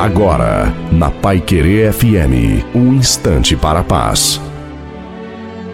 Agora, na Pai Querer FM, um instante para a paz.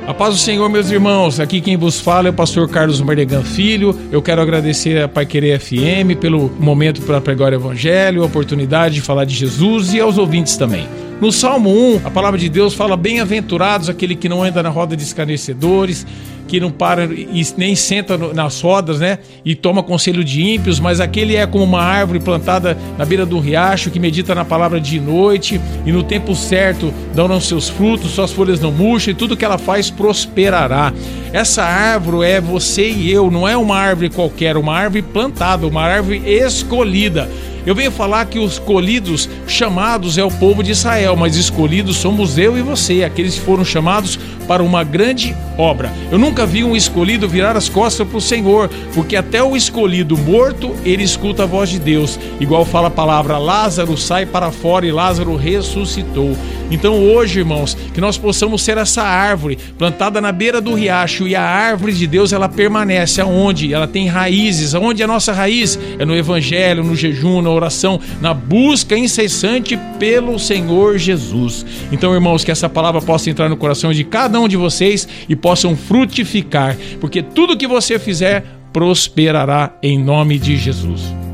A paz do Senhor, meus irmãos. Aqui quem vos fala é o pastor Carlos Mardegan Filho. Eu quero agradecer a Pai Querer FM pelo momento para pregar o evangelho, a oportunidade de falar de Jesus e aos ouvintes também. No Salmo 1, a palavra de Deus fala: Bem-aventurados aquele que não anda na roda de escarnecedores, que não para e nem senta nas rodas, né? E toma conselho de ímpios, mas aquele é como uma árvore plantada na beira do riacho, que medita na palavra de noite e no tempo certo dão seus frutos, suas folhas não murcham e tudo que ela faz prosperará. Essa árvore é você e eu, não é uma árvore qualquer, uma árvore plantada, uma árvore escolhida. Eu venho falar que os escolhidos, chamados é o povo de Israel, mas escolhidos somos eu e você, aqueles que foram chamados para uma grande obra. Eu nunca vi um escolhido virar as costas para o Senhor, porque até o escolhido morto, ele escuta a voz de Deus. Igual fala a palavra: Lázaro sai para fora e Lázaro ressuscitou. Então hoje, irmãos, que nós possamos ser essa árvore plantada na beira do riacho e a árvore de Deus ela permanece aonde? Ela tem raízes. Aonde é a nossa raiz? É no evangelho, no jejum, na oração, na busca incessante pelo Senhor Jesus. Então, irmãos, que essa palavra possa entrar no coração de cada um de vocês e possam frutificar, porque tudo que você fizer prosperará em nome de Jesus.